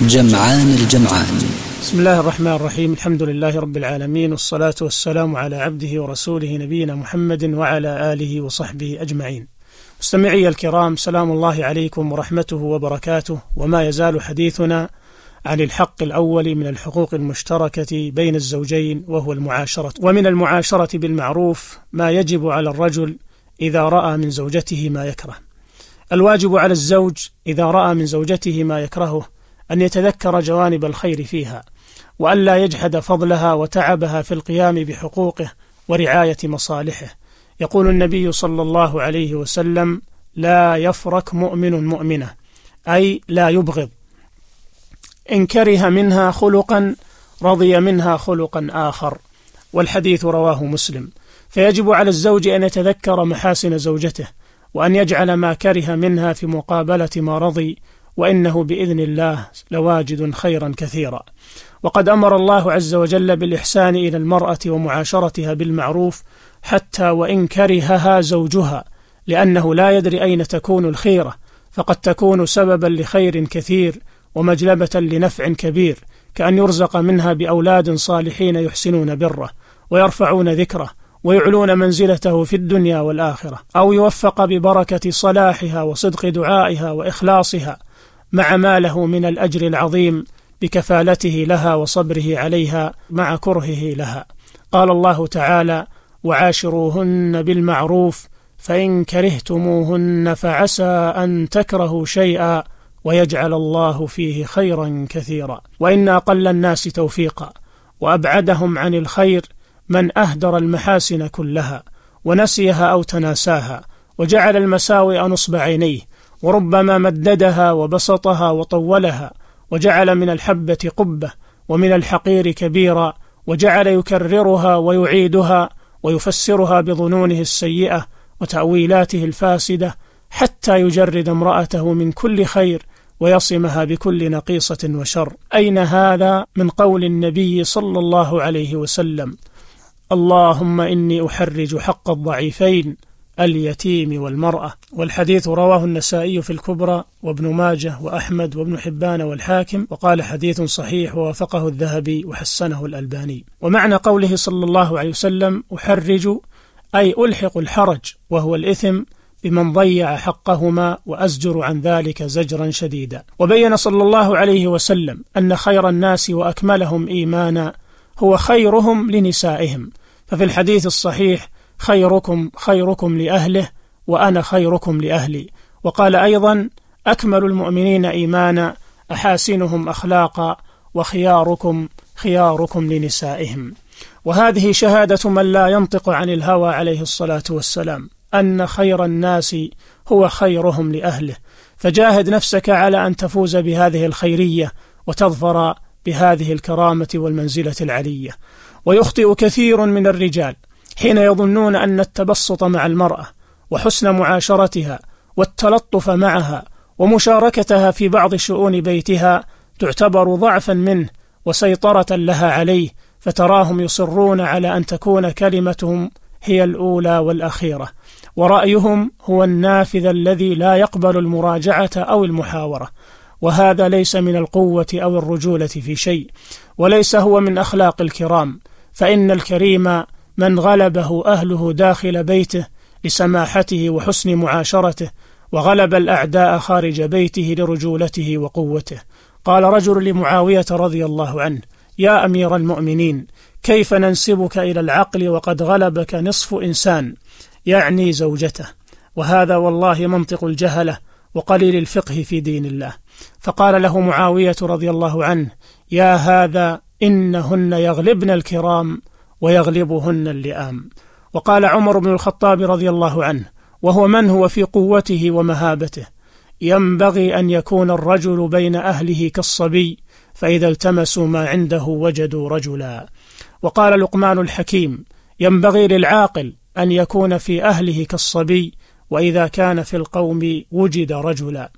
جمعان الجمعان. بسم الله الرحمن الرحيم. الحمد لله رب العالمين والصلاة والسلام على عبده ورسوله نبينا محمد وعلى آله وصحبه أجمعين. مستمعي الكرام سلام الله عليكم ورحمته وبركاته. وما يزال حديثنا عن الحق الأول من الحقوق المشتركة بين الزوجين وهو المعاشرة. ومن المعاشرة بالمعروف ما يجب على الرجل إذا رأى من زوجته ما يكره. الواجب على الزوج إذا رأى من زوجته ما يكرهه أن يتذكر جوانب الخير فيها وأن لا يجحد فضلها وتعبها في القيام بحقوقه ورعاية مصالحه. يقول النبي صلى الله عليه وسلم لا يفرك مؤمن مؤمنة أي لا يبغض. إن كره منها خلقا رضي منها خلقا آخر. والحديث رواه مسلم. فيجب على الزوج أن يتذكر محاسن زوجته وأن يجعل ما كره منها في مقابلة ما رضي وإنه بإذن الله لواجد خيرا كثيرا. وقد أمر الله عز وجل بالإحسان إلى المرأة ومعاشرتها بالمعروف حتى وإن كرهها زوجها لأنه لا يدري أين تكون الخيرة فقد تكون سببا لخير كثير ومجلبة لنفع كبير كأن يرزق منها بأولاد صالحين يحسنون بره ويرفعون ذكره ويعلون منزلته في الدنيا والآخرة أو يوفق ببركة صلاحها وصدق دعائها وإخلاصها مع ما له من الأجر العظيم بكفالته لها وصبره عليها مع كرهه لها. قال الله تعالى وعاشروهن بالمعروف فإن كرهتموهن فعسى أن تكرهوا شيئا ويجعل الله فيه خيرا كثيرا. وإن أقل الناس توفيقا وأبعدهم عن الخير من أهدر المحاسن كلها ونسيها أو تناساها وجعل المساوئ نصب عينيه وربما مددها وبسطها وطولها وجعل من الحبة قبة ومن الحقير كبيرا وجعل يكررها ويعيدها ويفسرها بظنونه السيئة وتأويلاته الفاسدة حتى يجرد امرأته من كل خير ويصمها بكل نقيصة وشر. أين هذا؟ من قول النبي صلى الله عليه وسلم. اللهم إني أحرج حق الضعيفين اليتيم والمرأة. والحديث رواه النسائي في الكبرى وابن ماجه وأحمد وابن حبان والحاكم وقال حديث صحيح ووافقه الذهبي وحسنه الألباني. ومعنى قوله صلى الله عليه وسلم أحرج أي ألحق الحرج وهو الإثم بمن ضيع حقهما وأزجر عن ذلك زجرا شديدا. وبين صلى الله عليه وسلم أن خير الناس وأكملهم إيمانا هو خيرهم لنسائهم. ففي الحديث الصحيح خيركم خيركم لأهله وأنا خيركم لأهلي. وقال أيضا أكمل المؤمنين إيمانا أحاسنهم أخلاقا وخياركم خياركم لنسائهم. وهذه شهادة من لا ينطق عن الهوى عليه الصلاة والسلام أن خير الناس هو خيرهم لأهله. فجاهد نفسك على أن تفوز بهذه الخيرية وتظفر بهذه الكرامة والمنزلة العلية. ويخطئ كثير من الرجال حين يظنون أن التبسط مع المرأة وحسن معاشرتها والتلطف معها ومشاركتها في بعض شؤون بيتها تعتبر ضعفا منه وسيطرة لها عليه فتراهم يصرون على أن تكون كلمتهم هي الأولى والأخيرة. ورأيهم هو النافذ الذي لا يقبل المراجعة أو المحاورة. وهذا ليس من القوة أو الرجولة في شيء وليس هو من أخلاق الكرام. فإن الكريم من غلبه أهله داخل بيته لسماحته وحسن معاشرته وغلب الأعداء خارج بيته لرجولته وقوته. قال رجل لمعاوية رضي الله عنه يا أمير المؤمنين كيف ننسبك إلى العقل وقد غلبك نصف إنسان يعني زوجته؟ وهذا والله منطق الجهلة وقليل الفقه في دين الله. فقال له معاوية رضي الله عنه يا هذا إنهن يغلبن الكرام ويغلبهن اللئام. وقال عمر بن الخطاب رضي الله عنه وهو من هو في قوته ومهابته. ينبغي أن يكون الرجل بين أهله كالصبي فإذا التمسوا ما عنده وجدوا رجلا. وقال لقمان الحكيم ينبغي للعاقل أن يكون في أهله كالصبي وإذا كان في القوم وجد رجلا.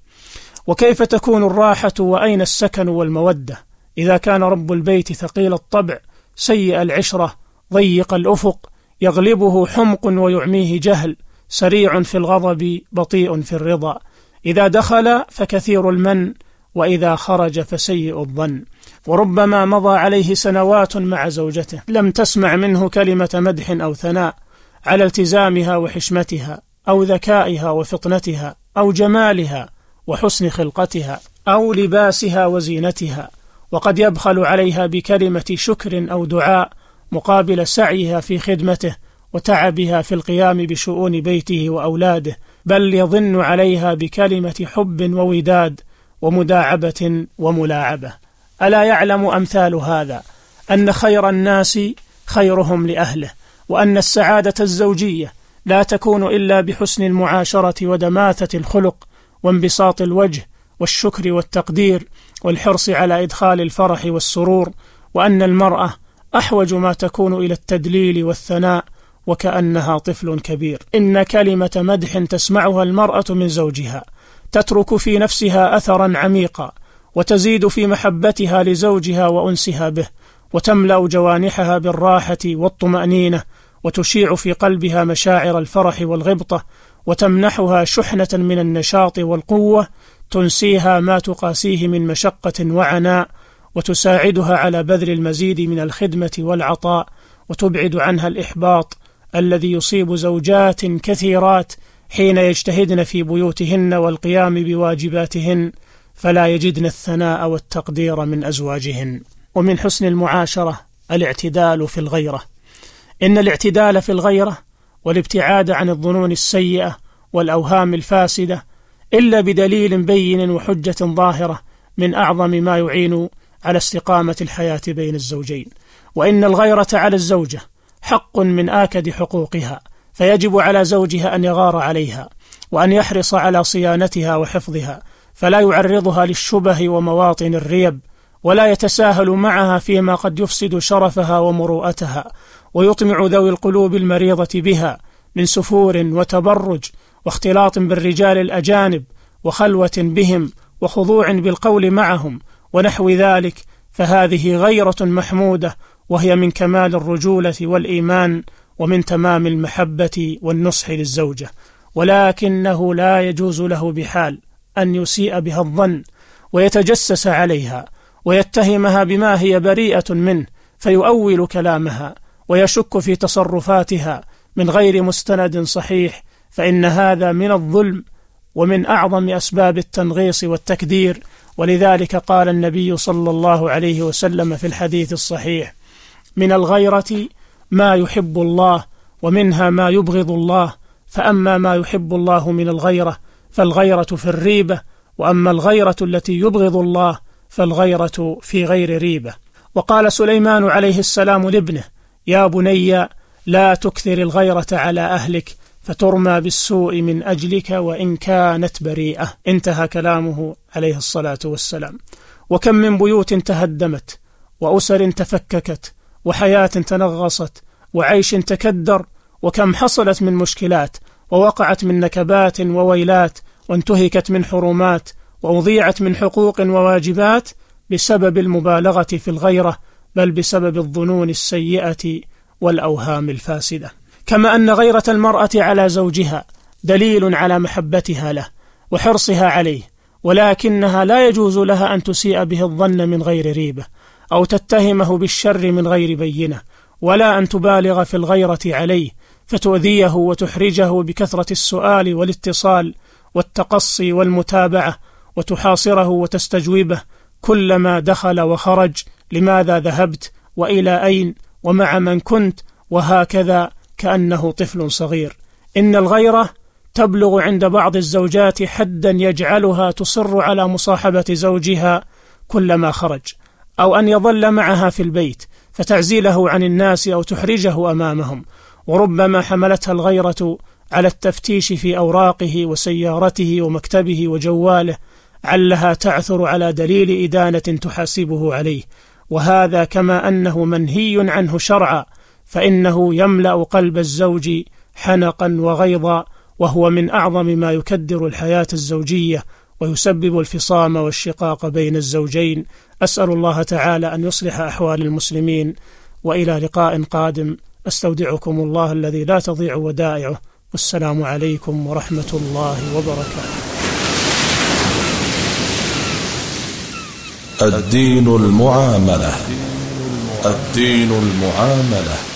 وكيف تكون الراحة وأين السكن والمودة؟ إذا كان رب البيت ثقيل الطبع سيء العشرة ضيق الأفق يغلبه حمق ويعميه جهل سريع في الغضب بطيء في الرضا. إذا دخل فكثير المن وإذا خرج فسيء الظن. وربما مضى عليه سنوات مع زوجته لم تسمع منه كلمة مدح أو ثناء على التزامها وحشمتها أو ذكائها وفطنتها أو جمالها وحسن خلقتها أو لباسها وزينتها. وقد يبخل عليها بكلمة شكر أو دعاء مقابل سعيها في خدمته وتعبها في القيام بشؤون بيته وأولاده بل يظن عليها بكلمة حب ووداد ومداعبة وملاعبة. ألا يعلم أمثال هذا؟ أن خير الناس خيرهم لأهله وأن السعادة الزوجية لا تكون إلا بحسن المعاشرة ودماثة الخلق وانبساط الوجه والشكر والتقدير والحرص على إدخال الفرح والسرور وأن المرأة أحوج ما تكون إلى التدليل والثناء وكأنها طفل كبير. إن كلمة مدح تسمعها المرأة من زوجها تترك في نفسها أثرا عميقا وتزيد في محبتها لزوجها وأنسها به وتملأ جوانحها بالراحة والطمأنينة وتشيع في قلبها مشاعر الفرح والغبطة وتمنحها شحنة من النشاط والقوة تنسيها ما تقاسيه من مشقة وعناء وتساعدها على بذل المزيد من الخدمة والعطاء وتبعد عنها الإحباط الذي يصيب زوجات كثيرات حين يجتهدن في بيوتهن والقيام بواجباتهن فلا يجدن الثناء والتقدير من أزواجهن. ومن حسن المعاشرة الاعتدال في الغيرة. إن الاعتدال في الغيرة والابتعاد عن الظنون السيئة والأوهام الفاسدة إلا بدليل بين وحجة ظاهرة من أعظم ما يعين على استقامة الحياة بين الزوجين وإن الغيرة على الزوجة حق من آكد حقوقها فيجب على زوجها أن يغار عليها وأن يحرص على صيانتها وحفظها فلا يعرضها للشبه ومواطن الريب ولا يتساهل معها فيما قد يفسد شرفها ومروءتها ويطمع ذوي القلوب المريضة بها من سفور وتبرج واختلاط بالرجال الأجانب وخلوة بهم وخضوع بالقول معهم ونحو ذلك فهذه غيرة محمودة وهي من كمال الرجولة والإيمان ومن تمام المحبة والنصح للزوجة. ولكنه لا يجوز له بحال أن يسيء بها الظن ويتجسس عليها ويتهمها بما هي بريئة منه فيؤول كلامها ويشك في تصرفاتها من غير مستند صحيح فإن هذا من الظلم ومن أعظم أسباب التنغيص والتكدير ولذلك قال النبي صلى الله عليه وسلم في الحديث الصحيح من الغيرة ما يحب الله ومنها ما يبغض الله فأما ما يحب الله من الغيرة فالغيرة في الريبة وأما الغيرة التي يبغض الله فالغيرة في غير ريبة. وقال سليمان عليه السلام لابنه يا بني لا تكثر الغيرة على أهلك فترمى بالسوء من أجلك وإن كانت بريئة. انتهى كلامه عليه الصلاة والسلام. وكم من بيوت تهدمت وأسر تفككت وحياة تنغصت وعيش تكدر وكم حصلت من مشكلات ووقعت من نكبات وويلات وانتهكت من حرمات وأضيعت من حقوق وواجبات بسبب المبالغة في الغيرة بل بسبب الظنون السيئة والأوهام الفاسدة. كما أن غيرة المرأة على زوجها دليل على محبتها له وحرصها عليه ولكنها لا يجوز لها أن تسيء به الظن من غير ريبة أو تتهمه بالشر من غير بينة ولا أن تبالغ في الغيرة عليه فتؤذيه وتحرجه بكثرة السؤال والاتصال والتقصي والمتابعة وتحاصره وتستجوبه كلما دخل وخرج لماذا ذهبت؟ وإلى أين؟ ومع من كنت؟ وهكذا كأنه طفل صغير. إن الغيرة تبلغ عند بعض الزوجات حدا يجعلها تصر على مصاحبة زوجها كلما خرج أو أن يظل معها في البيت فتعزيله عن الناس أو تحرجه أمامهم. وربما حملتها الغيرة على التفتيش في أوراقه وسيارته ومكتبه وجواله علها تعثر على دليل إدانة تحاسبه عليه. وهذا كما أنه منهي عنه شرعا فإنه يملأ قلب الزوج حنقا وغيظا وهو من أعظم ما يكدر الحياة الزوجية ويسبب الفصام والشقاق بين الزوجين. أسأل الله تعالى أن يصلح أحوال المسلمين. وإلى لقاء قادم. أستودعكم الله الذي لا تضيع ودائعه. والسلام عليكم ورحمة الله وبركاته. الدين المعاملة. الدين المعاملة.